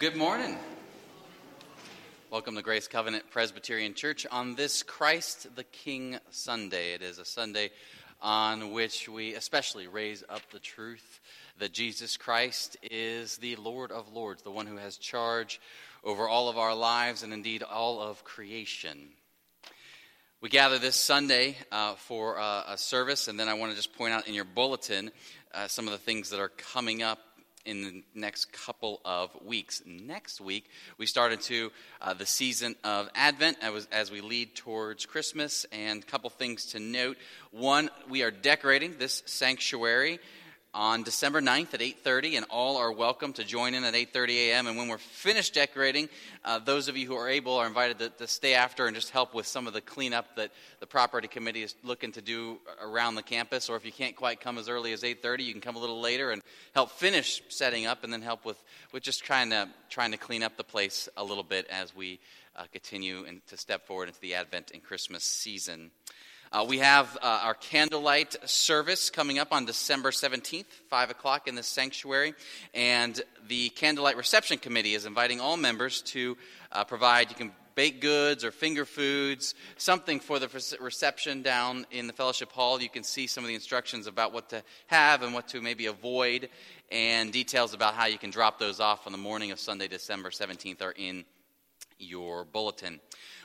good morning. Welcome to Grace Covenant Presbyterian Church on this Christ the King Sunday. It is a Sunday on which we especially raise up the truth that Jesus Christ is the Lord of Lords, the one who has charge over all of our lives and indeed all of creation. We gather this Sunday uh, for uh, a service, and then I want to just point out in your bulletin uh, some of the things that are coming up in the next couple of weeks. Next week, we start into uh, the season of Advent as, as we lead towards Christmas. And a couple things to note. One, we are decorating this sanctuary on December 9th at 8:30 and all are welcome to join in at 8:30 a.m. and when we're finished decorating uh, those of you who are able are invited to, to, stay after and just help with some of the cleanup that the property committee is looking to do around the campus or if you can't quite come as early as 8:30 you can come a little later and help finish setting up and then help with with just trying to trying to clean up the place a little bit as we uh, continue and to step forward into the Advent and Christmas season. Uh, we have uh, our candlelight service coming up on December 17th, 5 o'clock in the sanctuary. And the Candlelight Reception Committee is inviting all members to uh, provide, you can bake goods or finger foods, something for the reception down in the fellowship hall. You can see some of the instructions about what to have and what to maybe avoid, and details about how you can drop those off on the morning of Sunday, December 17th, are in your bulletin.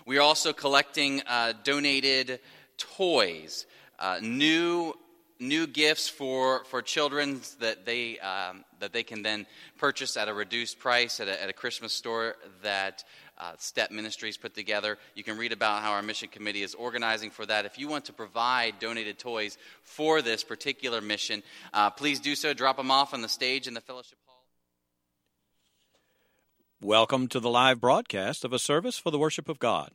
We are also collecting uh, donated toys, uh, new new gifts for, for children that they, um, that they can then purchase at a reduced price at a, at a Christmas store that uh, Step Ministries put together. You can read about how our mission committee is organizing for that. If you want to provide donated toys for this particular mission, uh, please do so. Drop them off on the stage in the fellowship hall. Welcome to the live broadcast of a service for the worship of God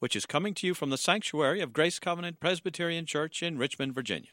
which is coming to you from the sanctuary of Grace Covenant Presbyterian Church in Richmond, Virginia.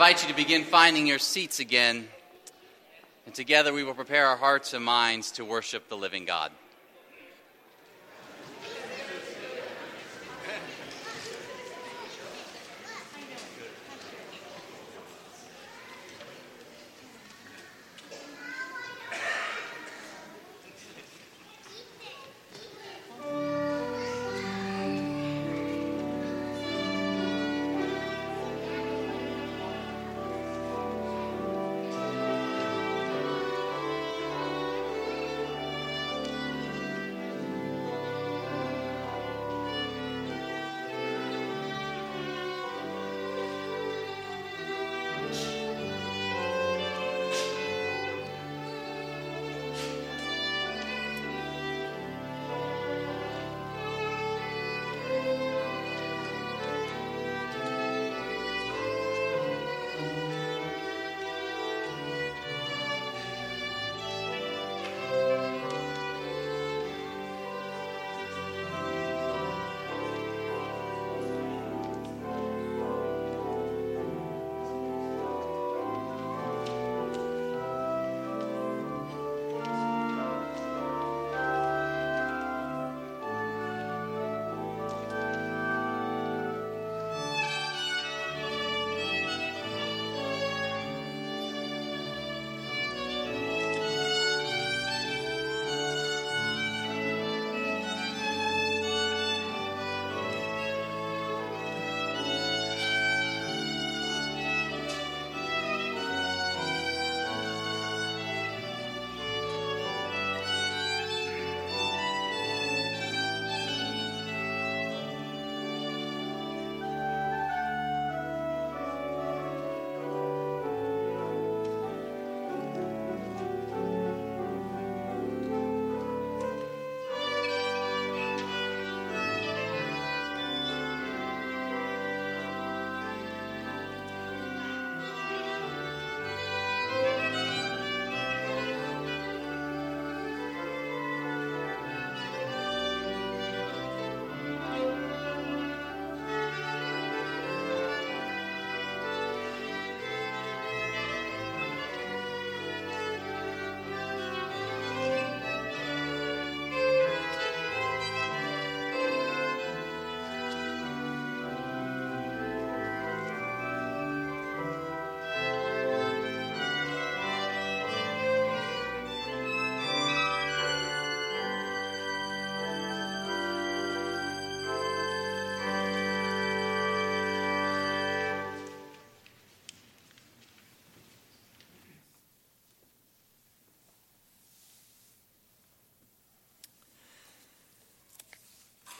Invite you to begin finding your seats again, and together we will prepare our hearts and minds to worship the living God.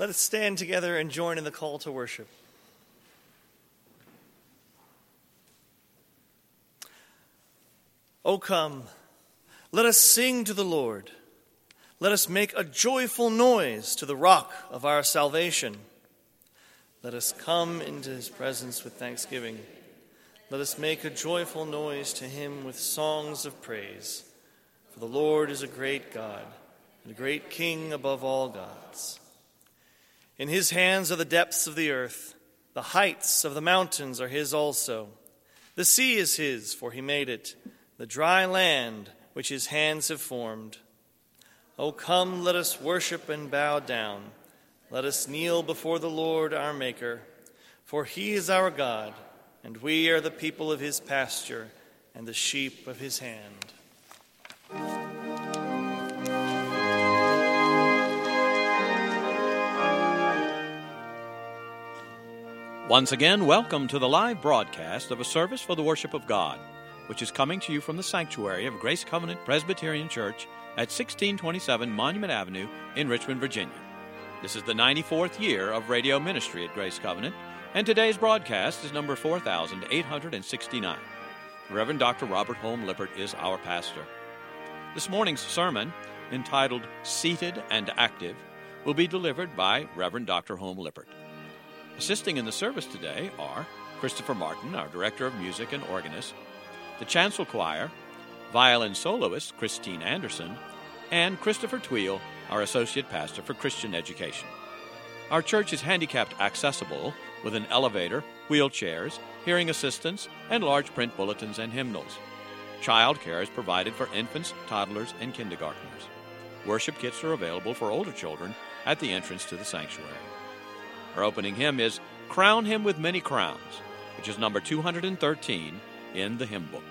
Let us stand together and join in the call to worship. O come, let us sing to the Lord. Let us make a joyful noise to the rock of our salvation. Let us come into his presence with thanksgiving. Let us make a joyful noise to him with songs of praise. For the Lord is a great God and a great King above all gods. In his hands are the depths of the earth, the heights of the mountains are his also. The sea is his, for he made it, the dry land which his hands have formed. O come, let us worship and bow down. Let us kneel before the Lord our Maker, for he is our God, and we are the people of his pasture and the sheep of his hand. Once again, welcome to the live broadcast of a service for the worship of God, which is coming to you from the sanctuary of Grace Covenant Presbyterian Church at 1627 Monument Avenue in Richmond, Virginia. This is the 94th year of radio ministry at Grace Covenant, and today's broadcast is number 4869. Reverend Dr. Robert Holm Lippert is our pastor. This morning's sermon, entitled Seated and Active, will be delivered by Reverend Dr. Holm Lippert. Assisting in the service today are Christopher Martin, our Director of Music and Organist, the Chancel Choir, violin soloist Christine Anderson, and Christopher Tweel, our Associate Pastor for Christian Education. Our church is handicapped accessible with an elevator, wheelchairs, hearing assistance, and large print bulletins and hymnals. Child care is provided for infants, toddlers, and kindergartners. Worship kits are available for older children at the entrance to the sanctuary. Our opening hymn is Crown Him with Many Crowns, which is number 213 in the hymn book.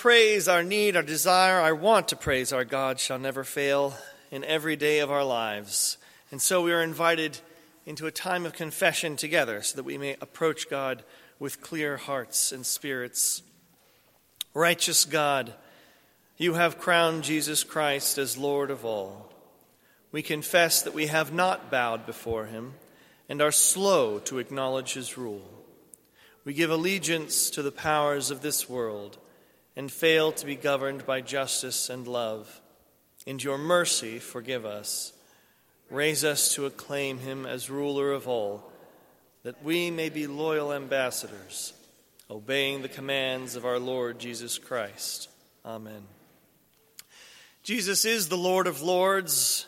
Praise, our need, our desire, our want to praise our God shall never fail in every day of our lives. And so we are invited into a time of confession together so that we may approach God with clear hearts and spirits. Righteous God, you have crowned Jesus Christ as Lord of all. we confess that we have not bowed before him and are slow to acknowledge his rule. We give allegiance to the powers of this world and fail to be governed by justice and love. In your mercy, forgive us. Raise us to acclaim him as ruler of all, that we may be loyal ambassadors, obeying the commands of our Lord Jesus Christ. Amen. Jesus is the Lord of Lords,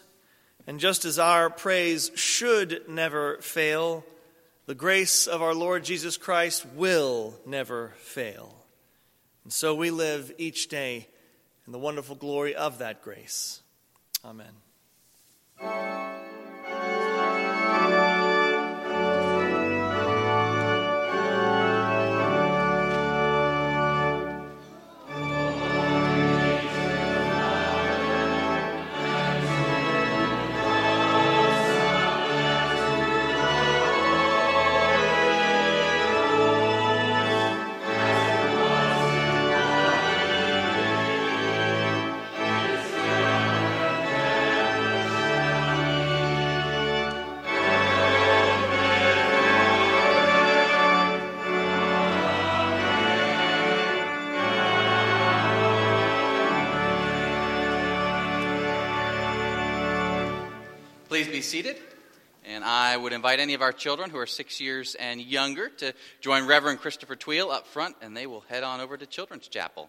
and just as our praise should never fail, the grace of our Lord Jesus Christ will never fail. And so we live each day in the wonderful glory of that grace. Amen. Seated. And I would invite any of our children who are six years and younger to join Reverend Christopher Tweel up front, and they will head on over to Children's Chapel.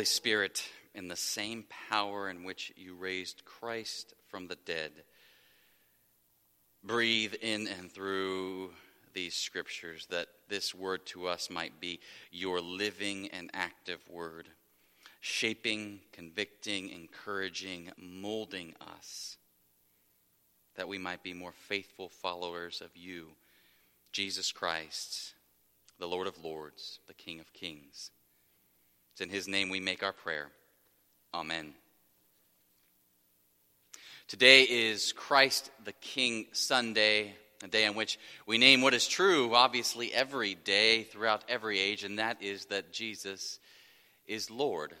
Holy Spirit, in the same power in which you raised Christ from the dead, breathe in and through these scriptures that this word to us might be your living and active word, shaping, convicting, encouraging, molding us, that we might be more faithful followers of you, Jesus Christ the Lord of Lords, the King of Kings. It's in His name we make our prayer. Amen. Today is Christ the King Sunday, a day on which we name what is true, obviously, every day throughout every age, and that is that Jesus is Lord.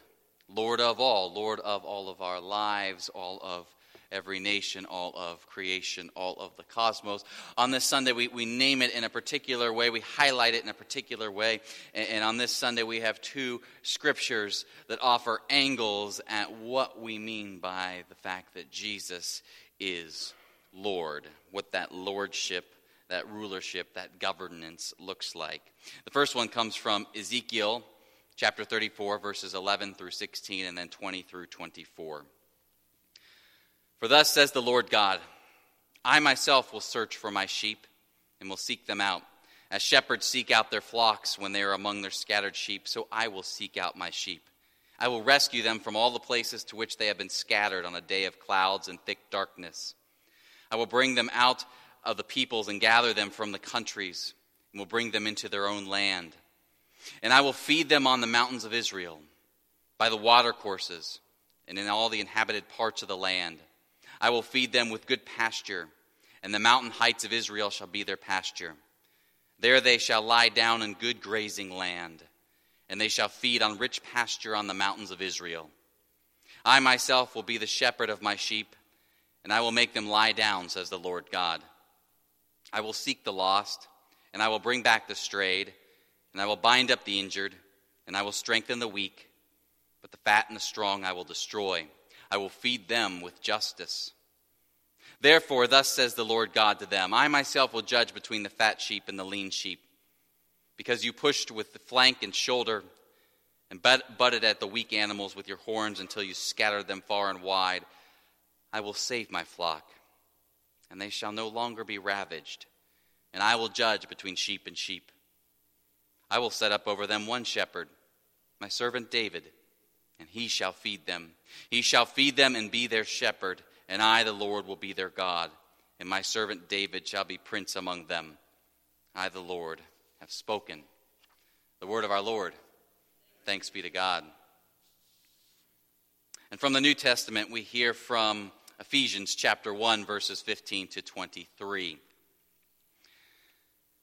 Lord of all, Lord of all of our lives, all of every nation, all of creation, all of the cosmos. On this Sunday, we, we name it in a particular way, we highlight it in a particular way. And, and on this Sunday, we have two scriptures that offer angles at what we mean by the fact that Jesus is Lord, what that lordship that rulership, that governance looks like. The first one comes from Ezekiel chapter 34, verses 11 through 16, and then 20 through 24. For thus says the Lord God I myself will search for my sheep and will seek them out. As shepherds seek out their flocks when they are among their scattered sheep, so I will seek out my sheep. I will rescue them from all the places to which they have been scattered on a day of clouds and thick darkness. I will bring them out of the peoples and gather them from the countries, and will bring them into their own land. And I will feed them on the mountains of Israel, by the watercourses, and in all the inhabited parts of the land. I will feed them with good pasture, and the mountain heights of Israel shall be their pasture. There they shall lie down in good grazing land, and they shall feed on rich pasture on the mountains of Israel. I myself will be the shepherd of my sheep, and I will make them lie down, says the Lord God. I will seek the lost, and I will bring back the strayed, and I will bind up the injured, and I will strengthen the weak, but the fat and the strong I will destroy I will feed them with justice. Therefore, thus says the Lord God to them I myself will judge between the fat sheep and the lean sheep, because you pushed with the flank and shoulder and butted at the weak animals with your horns until you scattered them far and wide. I will save my flock, and they shall no longer be ravaged, and I will judge between sheep and sheep. I will set up over them one shepherd, my servant David, and he shall feed them. He shall feed them and be their shepherd, and I, the Lord, will be their God, and my servant David shall be prince among them. I, the Lord, have spoken. The word of our Lord. Thanks be to God. And from the New Testament, we hear from Ephesians chapter 1, verses 15 to 23.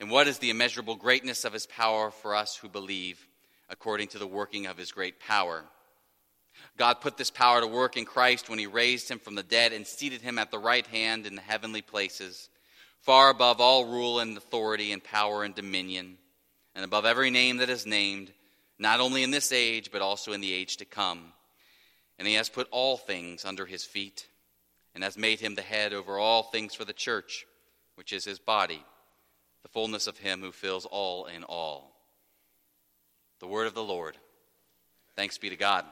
and what is the immeasurable greatness of his power for us who believe, according to the working of his great power? God put this power to work in Christ when he raised him from the dead and seated him at the right hand in the heavenly places, far above all rule and authority and power and dominion, and above every name that is named, not only in this age, but also in the age to come. And he has put all things under his feet, and has made him the head over all things for the church, which is his body the fullness of Him who fills all in all. The word of the Lord. Thanks be to God.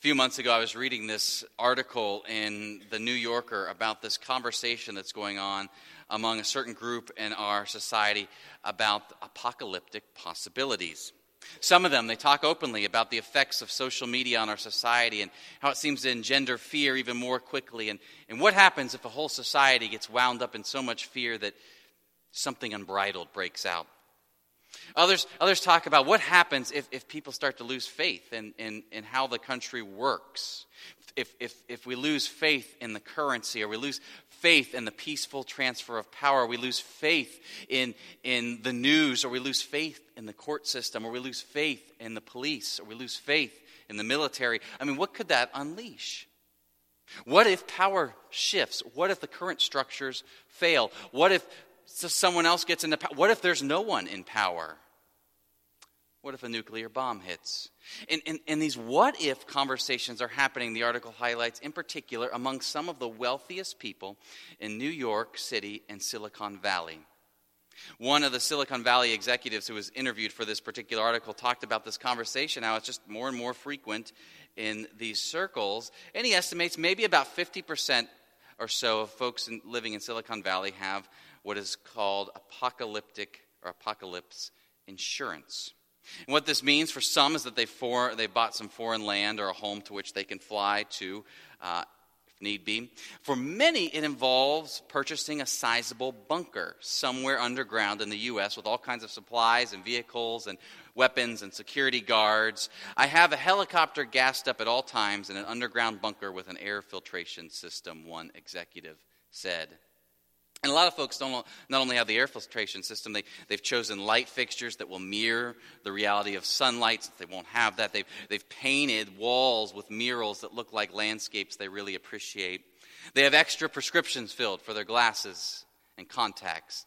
A few months ago, I was reading this article in the New Yorker about this conversation that's going on among a certain group in our society about apocalyptic possibilities. Some of them, they talk openly about the effects of social media on our society and how it seems to engender fear even more quickly. And, and what happens if a whole society gets wound up in so much fear that something unbridled breaks out? Others, others talk about what happens if, if people start to lose faith in, in, in how the country works. If, if, if we lose faith in the currency or we lose faith in the peaceful transfer of power, we lose faith in, in the news, or we lose faith in the court system, or we lose faith in the police, or we lose faith in the military. I mean, what could that unleash? What if power shifts? What if the current structures fail? What if someone else gets into power? What if there's no one in power? What if a nuclear bomb hits? And, and, and, these what if conversations are happening, the article highlights, in particular, among some of the wealthiest people in New York City and Silicon Valley. One of the Silicon Valley executives who was interviewed for this particular article talked about this conversation, how it's just more and more frequent in these circles. And he estimates maybe about 50% or so of folks in, living in Silicon Valley have what is called apocalyptic or apocalypse insurance. And what this means for some is that they, for, they bought some foreign land or a home to which they can fly to uh, if need be. For many, it involves purchasing a sizable bunker somewhere underground in the U.S. with all kinds of supplies and vehicles and weapons and security guards. I have a helicopter gassed up at all times in an underground bunker with an air filtration system, one executive said. And a lot of folks don't not only have the air filtration system, they, they've chosen light fixtures that will mirror the reality of sunlight. Since they won't have that, they've, they've painted walls with murals that look like landscapes they really appreciate. They have extra prescriptions filled for their glasses and contacts,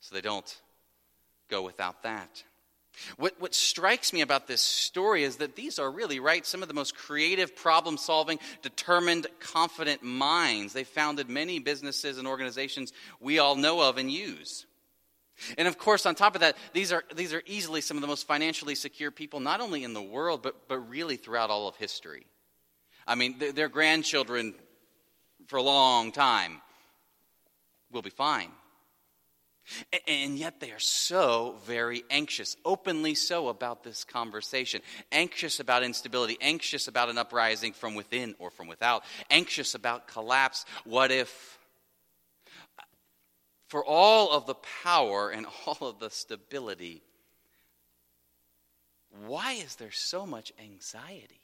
so they don't go without that. What, what strikes me about this story is that these are really, right, some of the most creative, problem solving, determined, confident minds. They founded many businesses and organizations we all know of and use. And of course, on top of that, these are, these are easily some of the most financially secure people, not only in the world, but, but really throughout all of history. I mean, their, their grandchildren for a long time will be fine. And yet they are so very anxious, openly so about this conversation. Anxious about instability, anxious about an uprising from within or from without, anxious about collapse. What if, uh, for all of the power and all of the stability, why is there so much anxiety?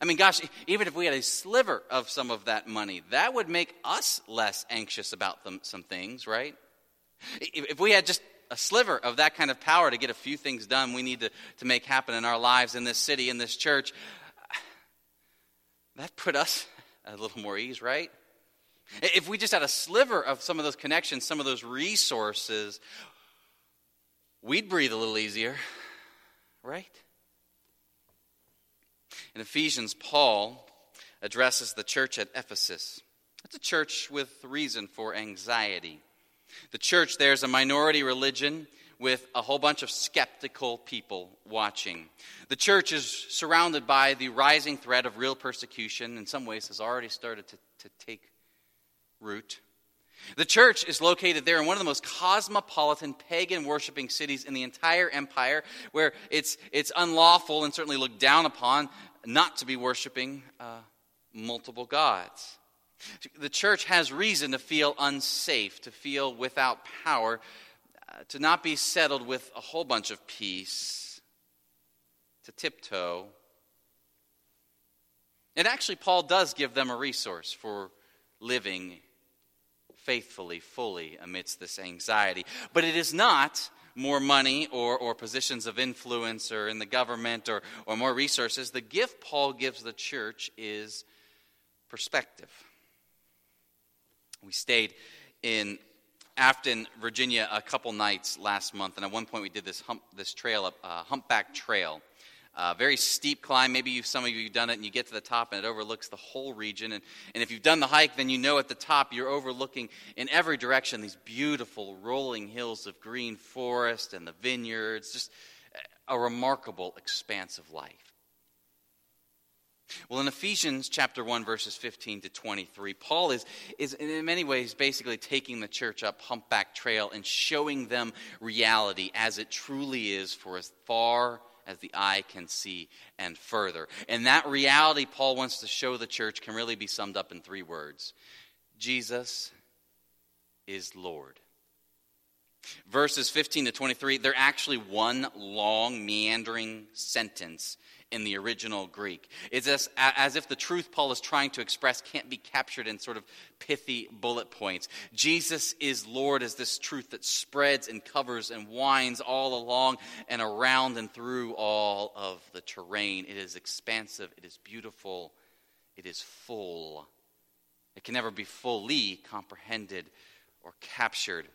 I mean, gosh, even if we had a sliver of some of that money, that would make us less anxious about them, some things, right? If we had just a sliver of that kind of power to get a few things done we need to, to make happen in our lives in this city, in this church, that put us a little more ease, right? If we just had a sliver of some of those connections, some of those resources, we'd breathe a little easier, right? In Ephesians, Paul addresses the church at Ephesus. It's a church with reason for anxiety. The church there is a minority religion with a whole bunch of skeptical people watching. The church is surrounded by the rising threat of real persecution, in some ways, has already started to, to take root. The church is located there in one of the most cosmopolitan pagan worshiping cities in the entire empire, where it's, it's unlawful and certainly looked down upon not to be worshiping uh, multiple gods. The church has reason to feel unsafe, to feel without power, uh, to not be settled with a whole bunch of peace, to tiptoe. And actually, Paul does give them a resource for living faithfully, fully amidst this anxiety. But it is not more money or, or positions of influence or in the government or, or more resources. The gift Paul gives the church is perspective. We stayed in Afton, Virginia, a couple nights last month, and at one point we did this hump, this trail, uh, humpback trail. Uh, very steep climb. Maybe you, some of you have done it, and you get to the top, and it overlooks the whole region. And, and if you've done the hike, then you know at the top you're overlooking in every direction these beautiful rolling hills of green forest and the vineyards. Just a remarkable expanse of life. Well, in Ephesians chapter 1, verses 15 to 23, Paul is, is in many ways basically taking the church up humpback trail and showing them reality as it truly is for as far as the eye can see and further. And that reality Paul wants to show the church can really be summed up in three words Jesus is Lord. Verses 15 to 23, they're actually one long, meandering sentence in the original Greek. It's as, as, if the truth Paul is trying to express can't be captured in sort of pithy bullet points. Jesus is Lord as this truth that spreads and covers and winds all along and around and through all of the terrain. It is expansive, it is beautiful, it is full. It can never be fully comprehended or captured.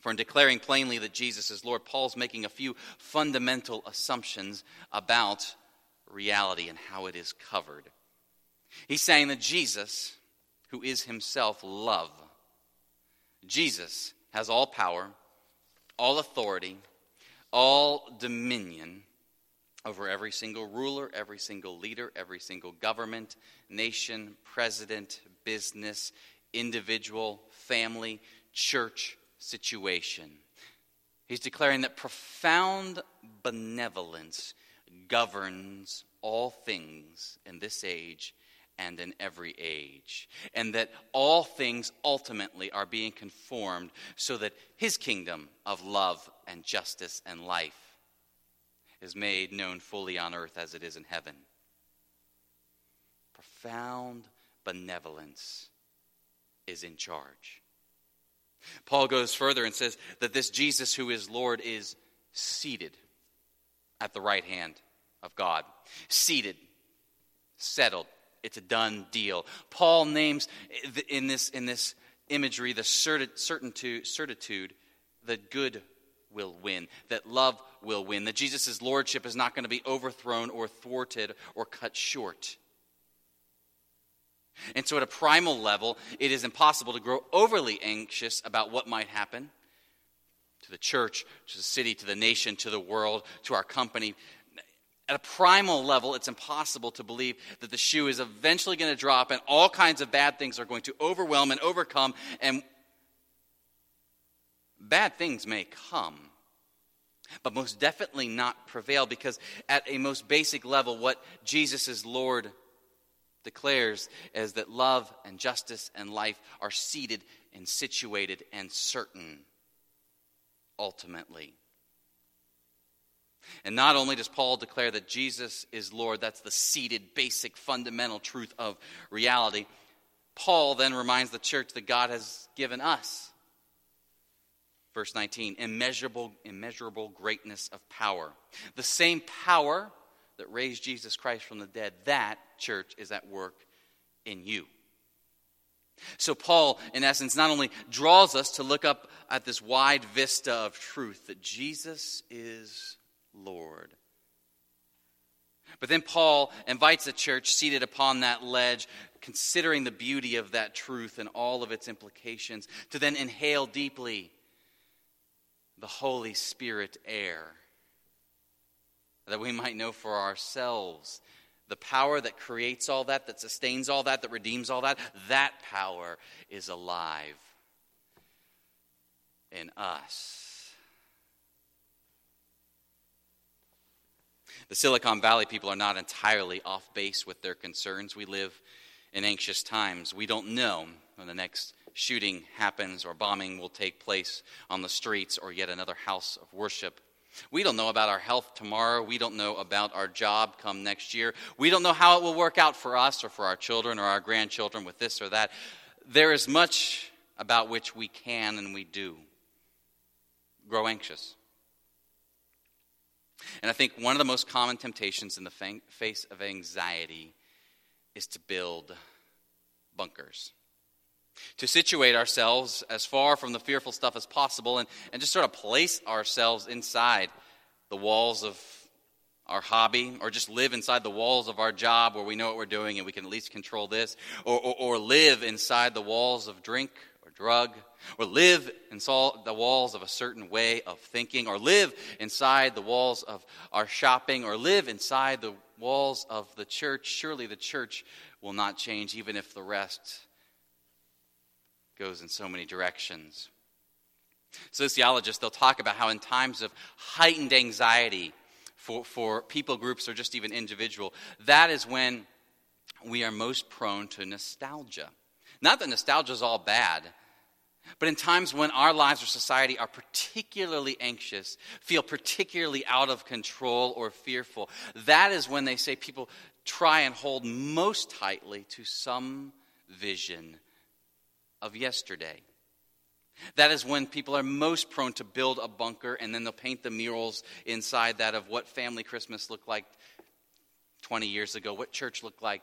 For in declaring plainly that Jesus is Lord, Paul's making a few fundamental assumptions about reality and how it is covered. He's saying that Jesus, who is himself love, Jesus has all power, all authority, all dominion over every single ruler, every single leader, every single government, nation, president, business, individual, family, church, situation. He's declaring that profound benevolence governs all things in this age and in every age, and that all things ultimately are being conformed so that his kingdom of love and justice and life is made known fully on earth as it is in heaven. Profound benevolence is in charge. Paul goes further and says that this Jesus who is Lord is seated at the right hand of God. Seated, settled. It's a done deal. Paul names in this, in this imagery the certitude, certitude that good will win, that love will win, that Jesus' lordship is not going to be overthrown or thwarted or cut short. And so, at a primal level, it is impossible to grow overly anxious about what might happen to the church, to the city, to the nation, to the world, to our company. At a primal level, it's impossible to believe that the shoe is eventually going to drop and all kinds of bad things are going to overwhelm and overcome, and bad things may come but most definitely not prevail because at a most basic level what jesus is lord declares is that love and justice and life are seated and situated and certain ultimately. And not only does Paul declare that Jesus is Lord, that's the seated, basic, fundamental truth of reality, Paul then reminds the church that God has given us Verse 19, immeasurable, immeasurable greatness of power. The same power that raised Jesus Christ from the dead, that, church, is at work in you. So, Paul, in essence, not only draws us to look up at this wide vista of truth that Jesus is Lord, but then Paul invites the church seated upon that ledge, considering the beauty of that truth and all of its implications, to then inhale deeply the Holy Spirit air, that we might know for ourselves the power that creates all that, that sustains all that, that redeems all that, that power is alive in us. The Silicon Valley people are not entirely off base with their concerns. We live in anxious times. We don't know when the next shooting happens or bombing will take place on the streets or yet another house of worship. We don't know about our health tomorrow. We don't know about our job come next year. We don't know how it will work out for us or for our children or our grandchildren with this or that. There is much about which we can and we do grow anxious. And I think one of the most common temptations in the face of anxiety is to build bunkers to situate ourselves as far from the fearful stuff as possible and, and just sort of place ourselves inside the walls of our hobby or just live inside the walls of our job where we know what we're doing and we can at least control this or, or, or live inside the walls of drink or drug or live inside the walls of a certain way of thinking or live inside the walls of our shopping or live inside the walls of the church. Surely the church will not change even if the rest goes in so many directions. Sociologists, they'll talk about how in times of heightened anxiety for, for people groups or just even individual, that is when we are most prone to nostalgia. Not that nostalgia is all bad, but in times when our lives or society are particularly anxious, feel particularly out of control or fearful, that is when they say people try and hold most tightly to some vision of yesterday. That is when people are most prone to build a bunker and then they'll paint the murals inside that of what family Christmas looked like 20 years ago, what church looked like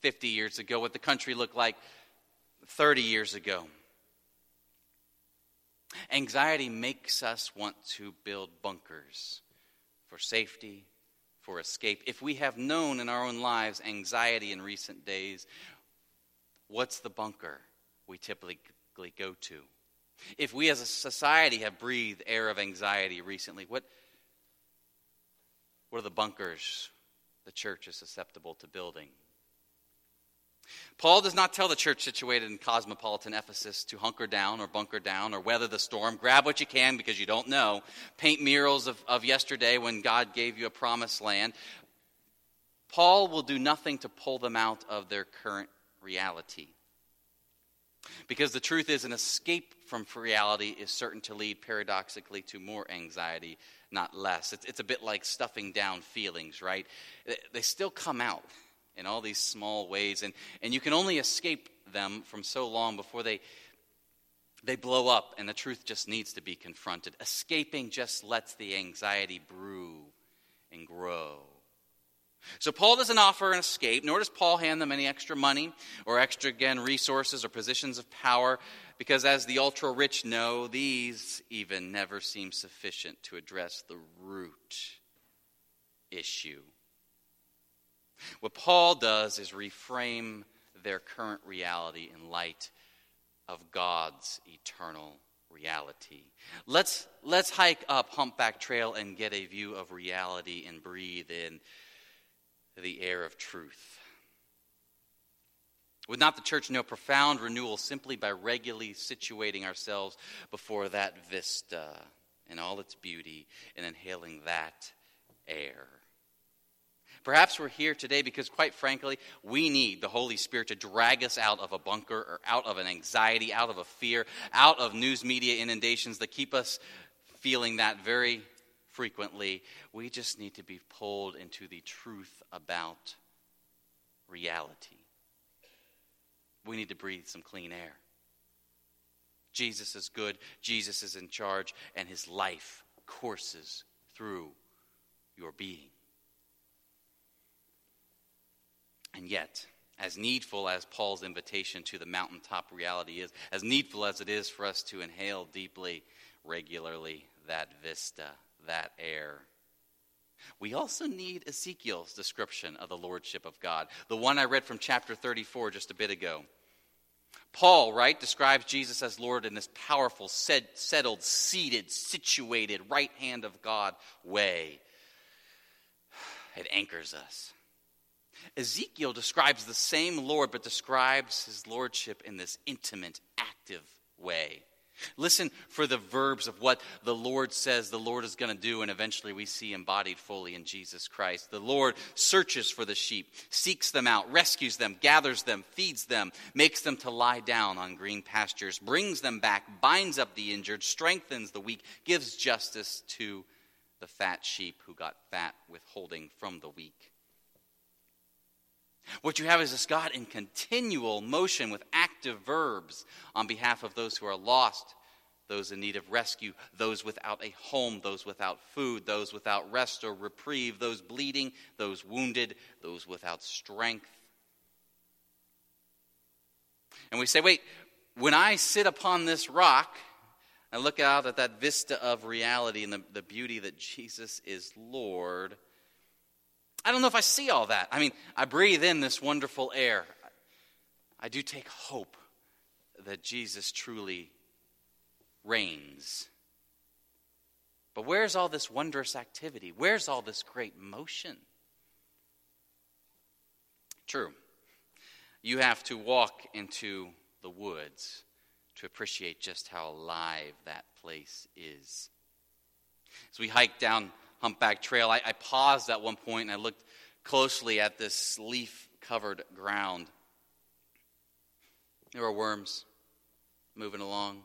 50 years ago, what the country looked like 30 years ago. Anxiety makes us want to build bunkers for safety, for escape. If we have known in our own lives anxiety in recent days, what's the bunker? We typically go to. If we as a society have breathed air of anxiety recently, what, what are the bunkers the church is susceptible to building? Paul does not tell the church situated in cosmopolitan Ephesus to hunker down or bunker down or weather the storm. Grab what you can because you don't know. Paint murals of, of yesterday when God gave you a promised land. Paul will do nothing to pull them out of their current reality. Because the truth is, an escape from reality is certain to lead paradoxically to more anxiety, not less. It's, it's a bit like stuffing down feelings, right? They still come out in all these small ways, and, and you can only escape them from so long before they, they blow up, and the truth just needs to be confronted. Escaping just lets the anxiety brew and grow. So Paul doesn't offer an escape, nor does Paul hand them any extra money or extra, again, resources or positions of power, because as the ultra rich know, these even never seem sufficient to address the root issue. What Paul does is reframe their current reality in light of God's eternal reality. Let's, let's hike up Humpback Trail and get a view of reality and breathe in the air of truth. Would not the church know profound renewal simply by regularly situating ourselves before that vista in all its beauty and inhaling that air? Perhaps we're here today because, quite frankly, we need the Holy Spirit to drag us out of a bunker or out of an anxiety, out of a fear, out of news media inundations that keep us feeling that very frequently. We just need to be pulled into the truth about reality. We need to breathe some clean air. Jesus is good, Jesus is in charge, and his life courses through your being. And yet, as needful as Paul's invitation to the mountaintop reality is, as needful as it is for us to inhale deeply, regularly, that vista, that air, we also need Ezekiel's description of the Lordship of God, the one I read from chapter 34 just a bit ago. Paul, right, describes Jesus as Lord in this powerful, settled, seated, situated, right hand of God way. It anchors us. Ezekiel describes the same Lord, but describes his lordship in this intimate, active way. Listen for the verbs of what the Lord says the Lord is going to do, and eventually we see embodied fully in Jesus Christ. The Lord searches for the sheep, seeks them out, rescues them, gathers them, feeds them, makes them to lie down on green pastures, brings them back, binds up the injured, strengthens the weak, gives justice to the fat sheep who got fat withholding from the weak. What you have is this God in continual motion with active verbs on behalf of those who are lost, those in need of rescue, those without a home, those without food, those without rest or reprieve, those bleeding, those wounded, those without strength. And we say, wait, when I sit upon this rock, I look out at that vista of reality and the, the beauty that Jesus is Lord I don't know if I see all that. I mean, I breathe in this wonderful air. I do take hope that Jesus truly reigns. But where's all this wondrous activity? Where's all this great motion? True. You have to walk into the woods to appreciate just how alive that place is. As we hike down Humpback Trail, I, I paused at one point and I looked closely at this leaf covered ground. There were worms moving along,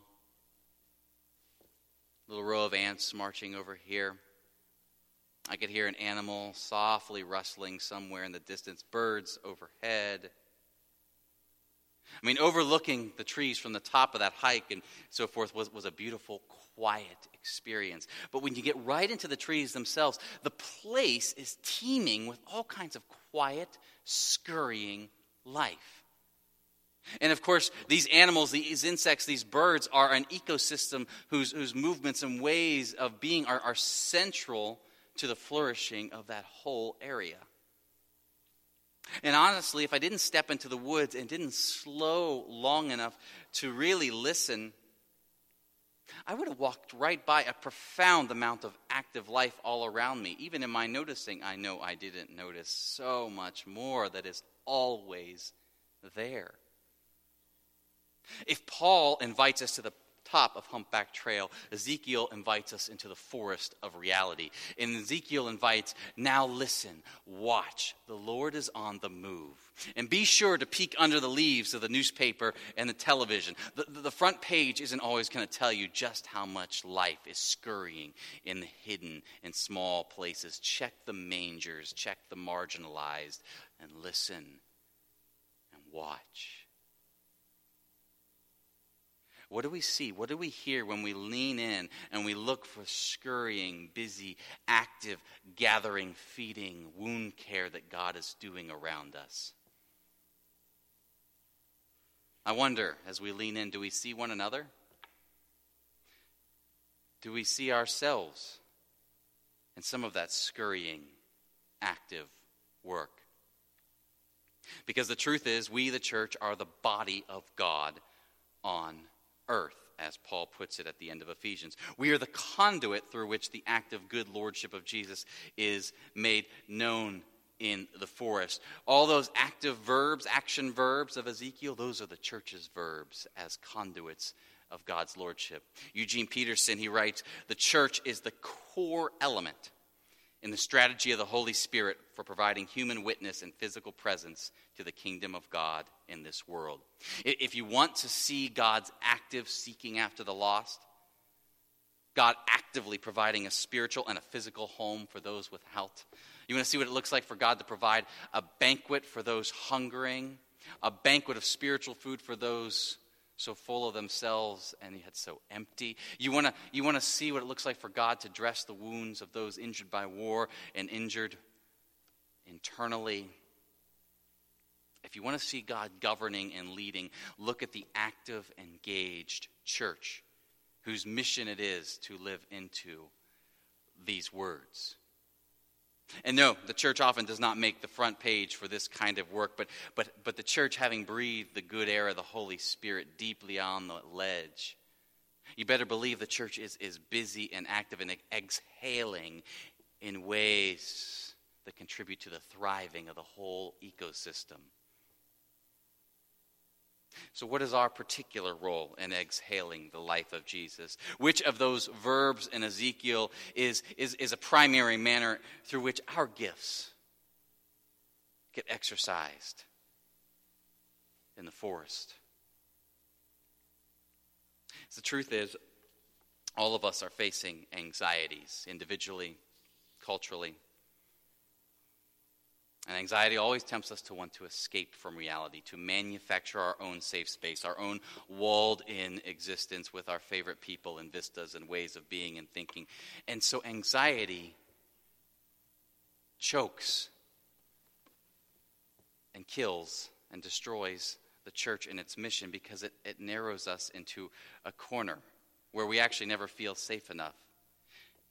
a little row of ants marching over here. I could hear an animal softly rustling somewhere in the distance, birds overhead. I mean, overlooking the trees from the top of that hike and so forth was, was a beautiful, quiet experience. But when you get right into the trees themselves, the place is teeming with all kinds of quiet, scurrying life. And of course, these animals, these insects, these birds are an ecosystem whose, whose movements and ways of being are, are central to the flourishing of that whole area. And honestly, if I didn't step into the woods and didn't slow long enough to really listen, I would have walked right by a profound amount of active life all around me. Even in my noticing, I know I didn't notice so much more that is always there. If Paul invites us to the top of Humpback Trail, Ezekiel invites us into the forest of reality. And Ezekiel invites, now listen, watch. The Lord is on the move. And be sure to peek under the leaves of the newspaper and the television. The, the front page isn't always going to tell you just how much life is scurrying in the hidden and small places. Check the mangers, check the marginalized, and listen and watch. What do we see? What do we hear when we lean in and we look for scurrying, busy, active, gathering, feeding, wound care that God is doing around us? I wonder, as we lean in, do we see one another? Do we see ourselves and some of that scurrying, active work? Because the truth is, we, the church, are the body of God on earth, as Paul puts it at the end of Ephesians. We are the conduit through which the active good lordship of Jesus is made known in the forest. All those active verbs, action verbs of Ezekiel, those are the church's verbs as conduits of God's lordship. Eugene Peterson, he writes, the church is the core element in the strategy of the Holy Spirit for providing human witness and physical presence to the kingdom of God in this world. If you want to see God's active seeking after the lost, God actively providing a spiritual and a physical home for those without, you want to see what it looks like for God to provide a banquet for those hungering, a banquet of spiritual food for those so full of themselves and yet so empty. You want to you want to see what it looks like for God to dress the wounds of those injured by war and injured internally. If you want to see God governing and leading, look at the active, engaged church whose mission it is to live into these words. And no, the church often does not make the front page for this kind of work, but, but, but the church, having breathed the good air of the Holy Spirit deeply on the ledge, you better believe the church is, is busy and active and exhaling in ways that contribute to the thriving of the whole ecosystem. So, what is our particular role in exhaling the life of Jesus? Which of those verbs in Ezekiel is, is, is a primary manner through which our gifts get exercised in the forest? So the truth is, all of us are facing anxieties individually, culturally. And anxiety always tempts us to want to escape from reality, to manufacture our own safe space, our own walled in existence with our favorite people and vistas and ways of being and thinking. And so anxiety chokes and kills and destroys the church and its mission because it, it narrows us into a corner where we actually never feel safe enough.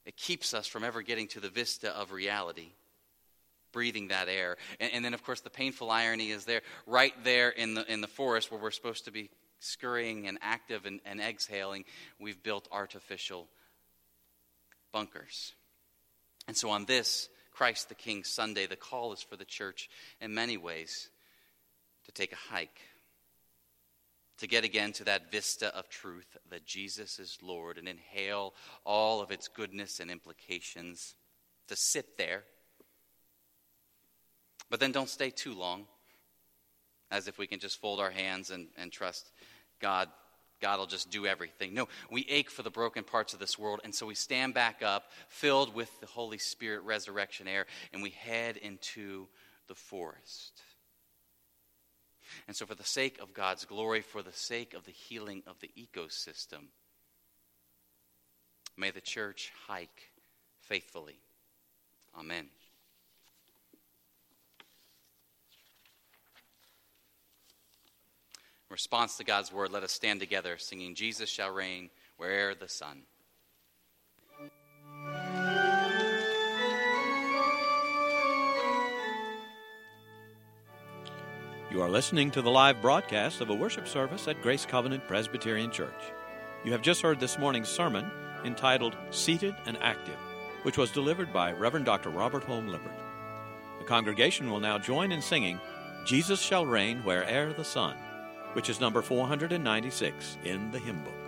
It keeps us from ever getting to the vista of reality breathing that air. And, and, then, of course, the painful irony is there, right there in the, in the forest where we're supposed to be scurrying and active and, and exhaling, we've built artificial bunkers. And so, on this Christ the King Sunday, the call is for the church in many ways to take a hike. To get again to that vista of truth that Jesus is Lord and inhale all of its goodness and implications. To sit there but then don't stay too long, as if we can just fold our hands and, and trust God. God will just do everything. No, we ache for the broken parts of this world, and so we stand back up, filled with the Holy Spirit resurrection air, and we head into the forest. And so, for the sake of God's glory, for the sake of the healing of the ecosystem, may the church hike faithfully. Amen. In response to God's word, let us stand together singing, Jesus shall reign where'er the sun. You are listening to the live broadcast of a worship service at Grace Covenant Presbyterian Church. You have just heard this morning's sermon entitled Seated and Active, which was delivered by Reverend Dr. Robert Holm Lippert. The congregation will now join in singing, Jesus shall reign where'er the sun which is number 496 in the hymn book.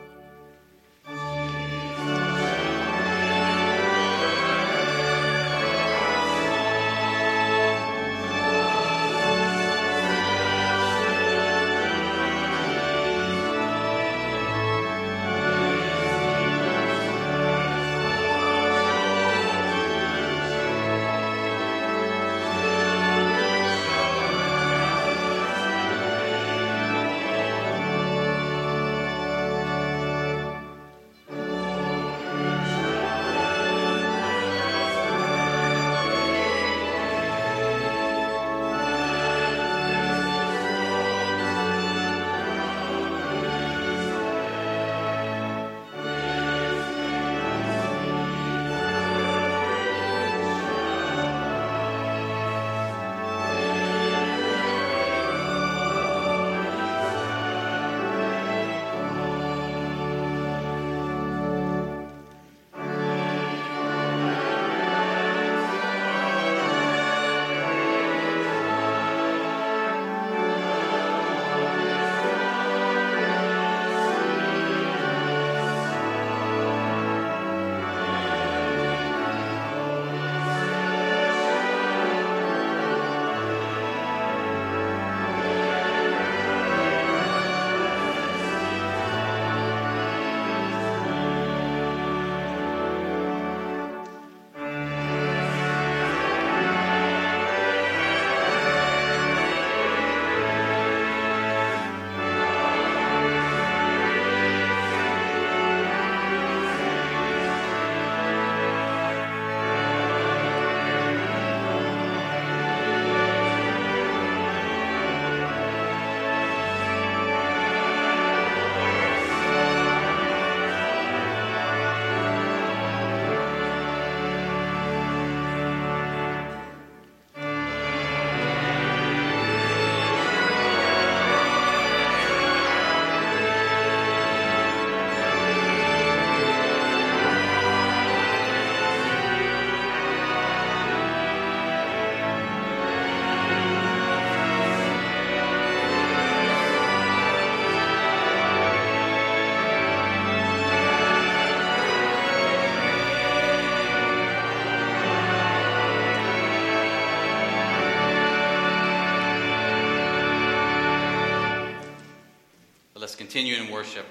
Continue in worship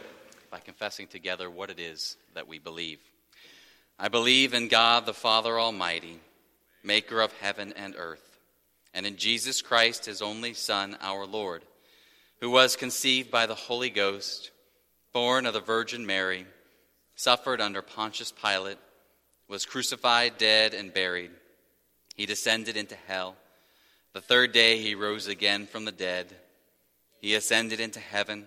by confessing together what it is that we believe. I believe in God the Father Almighty, maker of heaven and earth, and in Jesus Christ, his only Son, our Lord, who was conceived by the Holy Ghost, born of the Virgin Mary, suffered under Pontius Pilate, was crucified, dead, and buried. He descended into hell. The third day he rose again from the dead. He ascended into heaven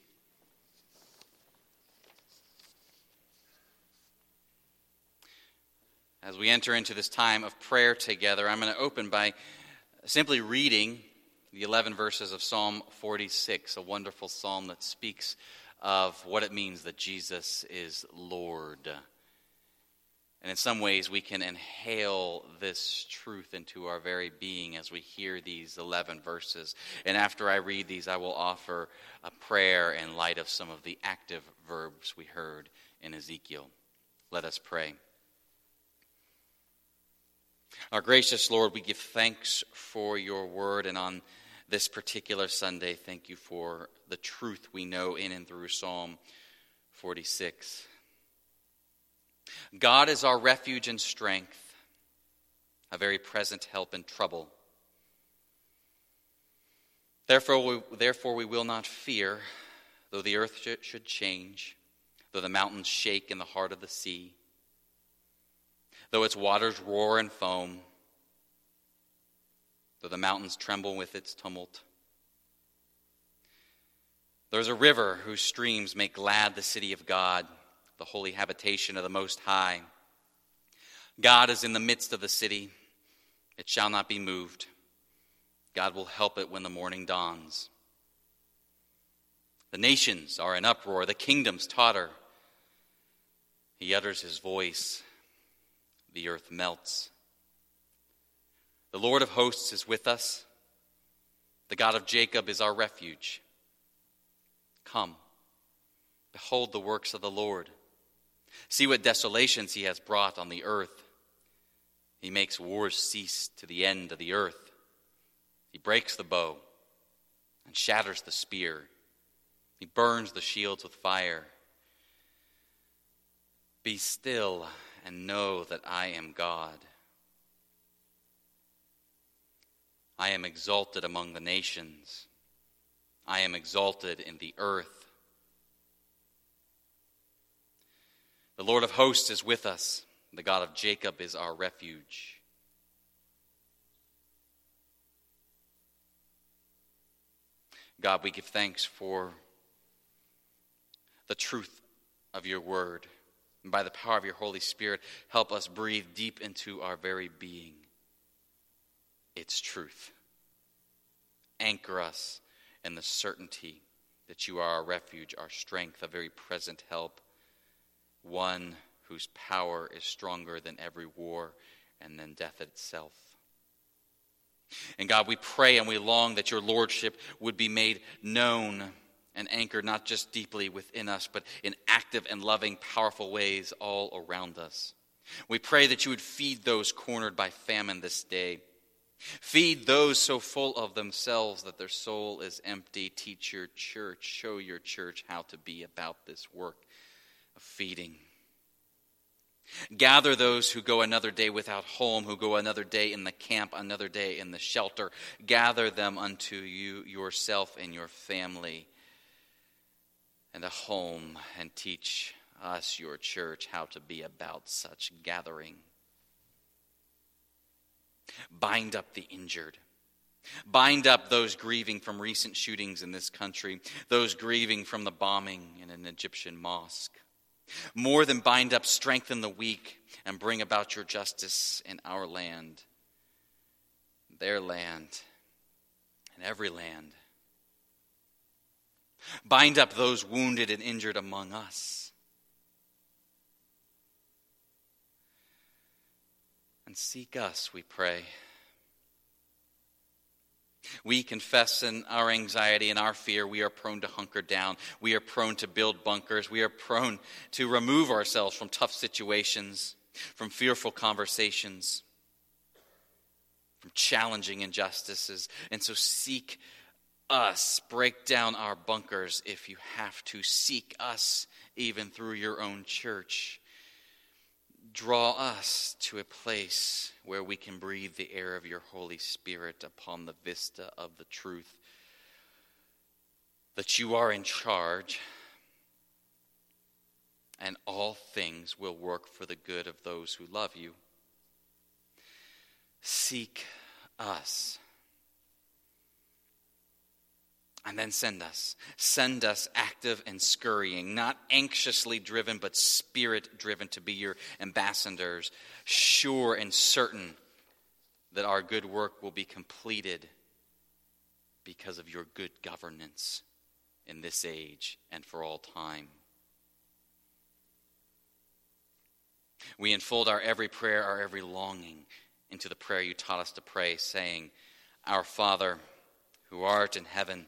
As we enter into this time of prayer together, I'm going to open by simply reading the 11 verses of Psalm 46, a wonderful psalm that speaks of what it means that Jesus is Lord. And in some ways, we can inhale this truth into our very being as we hear these 11 verses. And after I read these, I will offer a prayer in light of some of the active verbs we heard in Ezekiel. Let us pray. Our gracious Lord, we give thanks for your word, and on this particular Sunday, thank you for the truth we know in and through Psalm 46. God is our refuge and strength, a very present help in trouble. Therefore we, therefore, we will not fear, though the earth should change, though the mountains shake in the heart of the sea though its waters roar and foam, though the mountains tremble with its tumult. There's a river whose streams make glad the city of God, the holy habitation of the Most High. God is in the midst of the city, it shall not be moved. God will help it when the morning dawns. The nations are in uproar, the kingdoms totter. He utters his voice the earth melts. The Lord of hosts is with us. The God of Jacob is our refuge. Come, behold the works of the Lord. See what desolations he has brought on the earth. He makes wars cease to the end of the earth. He breaks the bow and shatters the spear. He burns the shields with fire. Be still and know that I am God. I am exalted among the nations. I am exalted in the earth. The Lord of hosts is with us. The God of Jacob is our refuge. God, we give thanks for the truth of your word. And by the power of your Holy Spirit, help us breathe deep into our very being its truth. Anchor us in the certainty that you are our refuge, our strength, a very present help, one whose power is stronger than every war and than death itself. And God, we pray and we long that your lordship would be made known and anchored not just deeply within us, but in active and loving, powerful ways all around us. We pray that you would feed those cornered by famine this day. Feed those so full of themselves that their soul is empty. Teach your church, show your church how to be about this work of feeding. Gather those who go another day without home, who go another day in the camp, another day in the shelter. Gather them unto you, yourself, and your family and a home and teach us, your church, how to be about such gathering. Bind up the injured. Bind up those grieving from recent shootings in this country, those grieving from the bombing in an Egyptian mosque. More than bind up, strengthen the weak and bring about your justice in our land, their land, and every land. Bind up those wounded and injured among us. And seek us, we pray. We confess in our anxiety and our fear, we are prone to hunker down. We are prone to build bunkers. We are prone to remove ourselves from tough situations, from fearful conversations, from challenging injustices. And so seek us. Break down our bunkers if you have to. Seek us even through your own church. Draw us to a place where we can breathe the air of your Holy Spirit upon the vista of the truth that you are in charge and all things will work for the good of those who love you. Seek us. And then send us. Send us active and scurrying, not anxiously driven, but spirit driven to be your ambassadors, sure and certain that our good work will be completed because of your good governance in this age and for all time. We enfold our every prayer, our every longing into the prayer you taught us to pray, saying, Our Father, who art in heaven,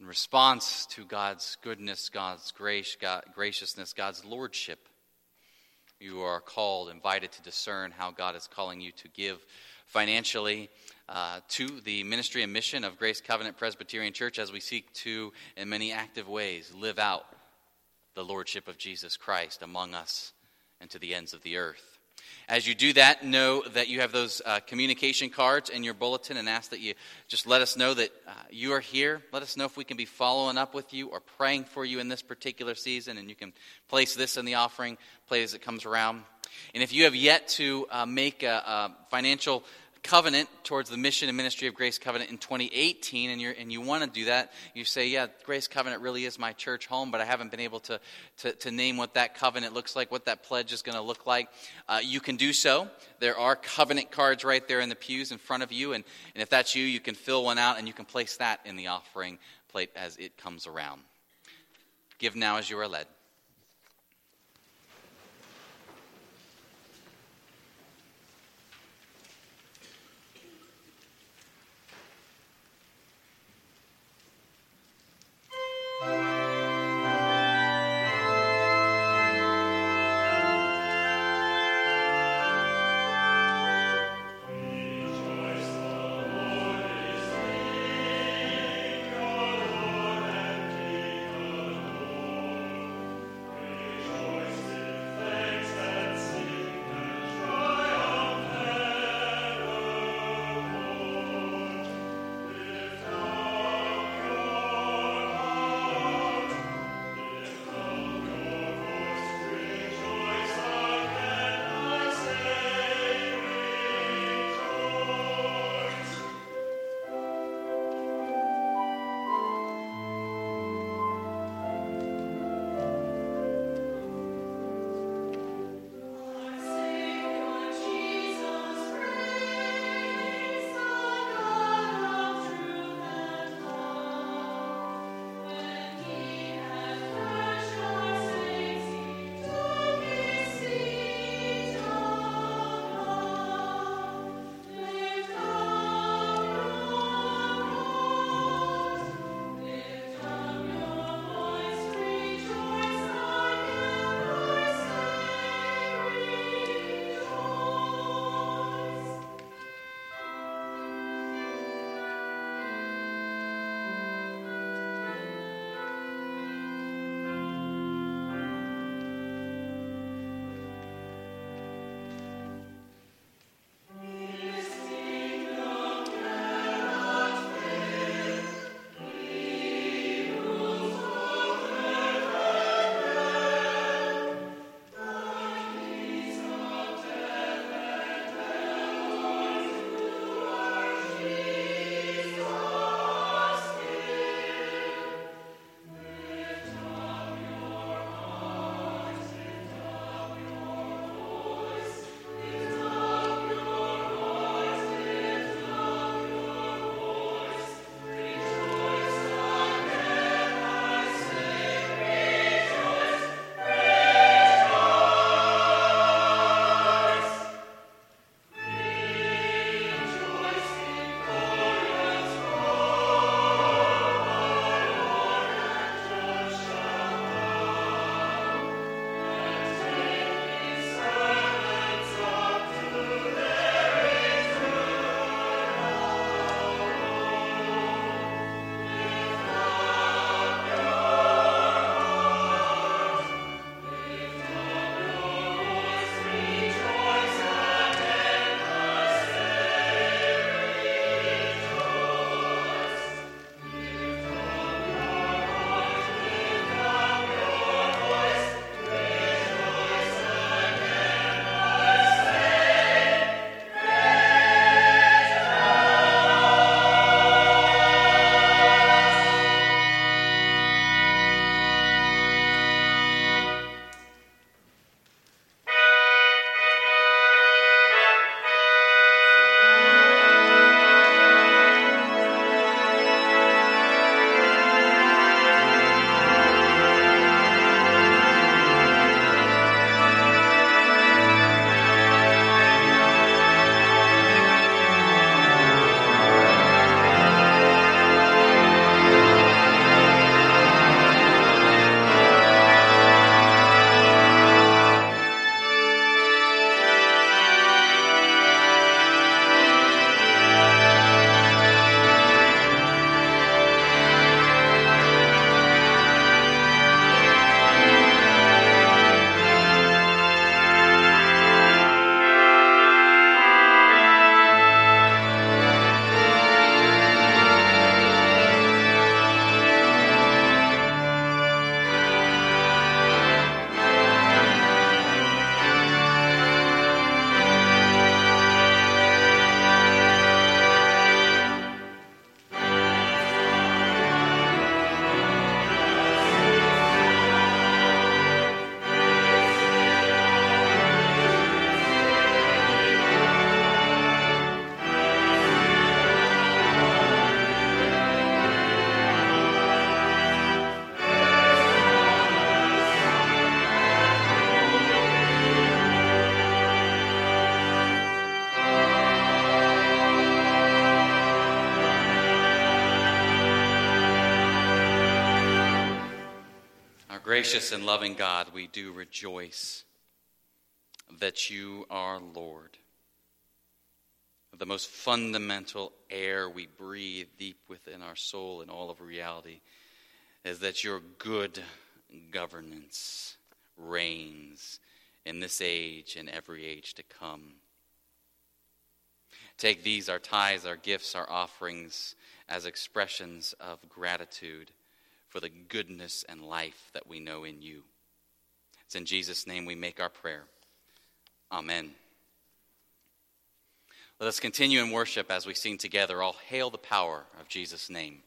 In response to God's goodness, God's grace, God, graciousness, God's lordship, you are called, invited to discern how God is calling you to give financially uh, to the ministry and mission of Grace Covenant Presbyterian Church as we seek to, in many active ways, live out the lordship of Jesus Christ among us and to the ends of the earth. As you do that, know that you have those uh, communication cards in your bulletin and ask that you just let us know that uh, you are here. Let us know if we can be following up with you or praying for you in this particular season, and you can place this in the offering plate as it comes around. And if you have yet to uh, make a, a financial covenant towards the mission and ministry of Grace Covenant in 2018, and, you and you want to do that, you say, Yeah, Grace Covenant really is my church home, but I haven't been able to, to, to name what that covenant looks like, what that pledge is going to look like. Uh, you can do so. There are covenant cards right there in the pews in front of you, and, and if that's you, you can fill one out and you can place that in the offering plate as it comes around. Give now as you are led. Gracious and loving God, we do rejoice that you are Lord. The most fundamental air we breathe deep within our soul and all of reality is that your good governance reigns in this age and every age to come. Take these, our tithes, our gifts, our offerings, as expressions of gratitude for the goodness and life that we know in you. It's in Jesus' name we make our prayer. Amen. Let us continue in worship as we sing together. All hail the power of Jesus' name.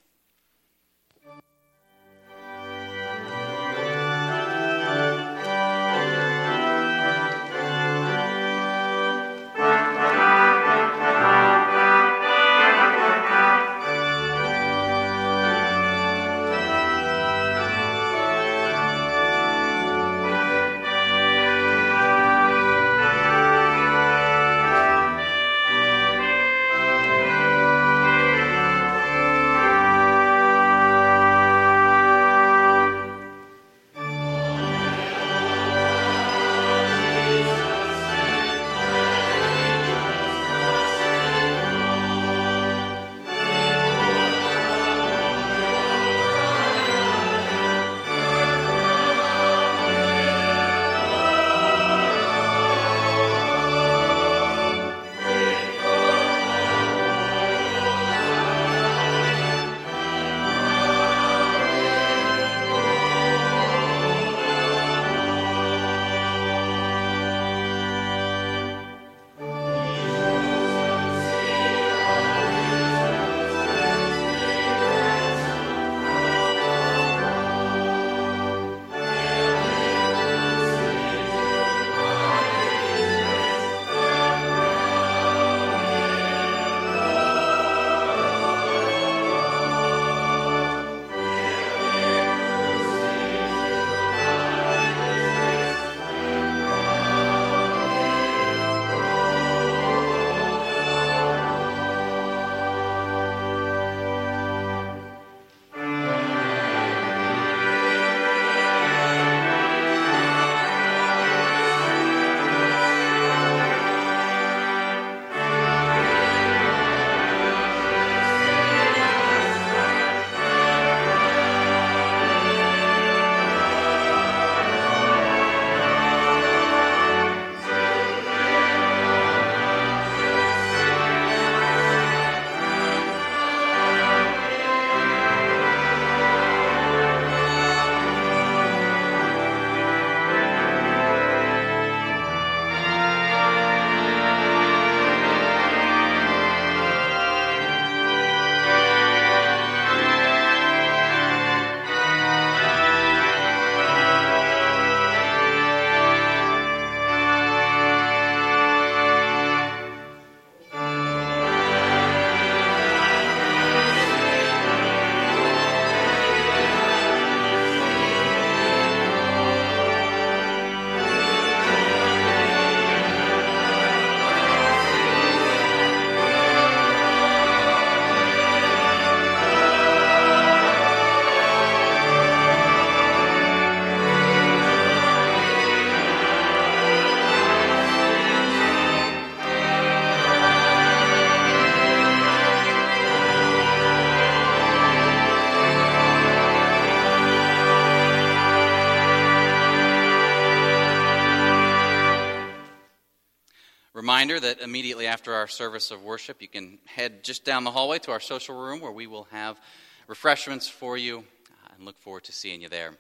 Reminder that immediately after our service of worship, you can head just down the hallway to our social room where we will have refreshments for you uh, and look forward to seeing you there.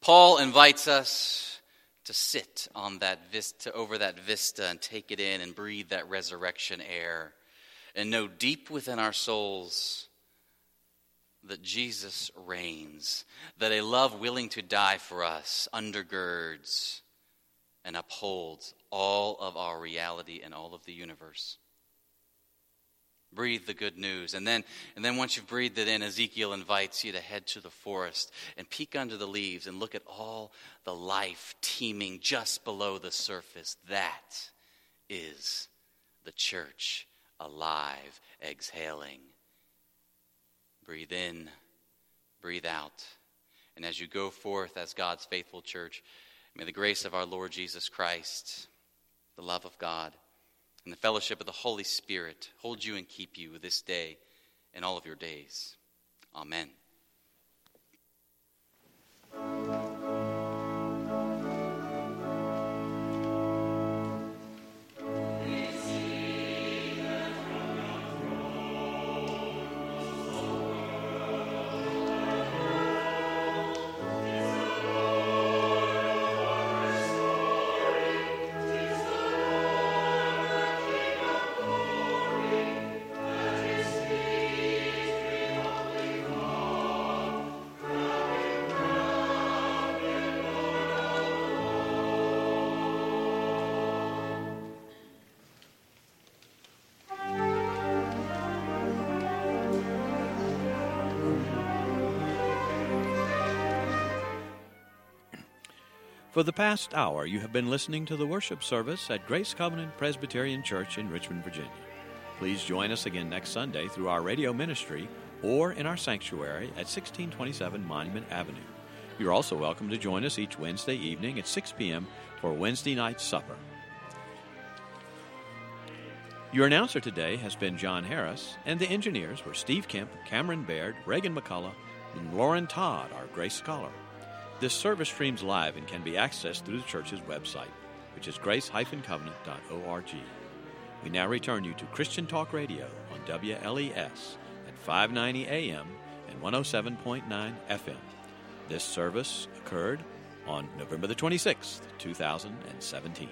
Paul invites us to sit on that vista, over that vista and take it in and breathe that resurrection air and know deep within our souls that Jesus reigns, that a love willing to die for us undergirds and upholds all of our reality and all of the universe. Breathe the good news. And then, and then once you've breathed it in, Ezekiel invites you to head to the forest and peek under the leaves and look at all the life teeming just below the surface. That is the church alive, exhaling. Breathe in, breathe out, And as you go forth as God's faithful church, may the grace of our Lord Jesus Christ, the love of God, and the fellowship of the Holy Spirit hold you and keep you this day and all of your days. Amen. For the past hour, you have been listening to the worship service at Grace Covenant Presbyterian Church in Richmond, Virginia. Please join us again next Sunday through our radio ministry or in our sanctuary at 1627 Monument Avenue. You're also welcome to join us each Wednesday evening at 6 p.m. for Wednesday night supper. Your announcer today has been John Harris, and the engineers were Steve Kemp, Cameron Baird, Reagan McCullough, and Lauren Todd, our Grace Scholar. This service streams live and can be accessed through the church's website, which is grace-covenant.org. We now return you to Christian Talk Radio on WLES at 590 AM and 107.9 FM. This service occurred on November the 26th, 2017.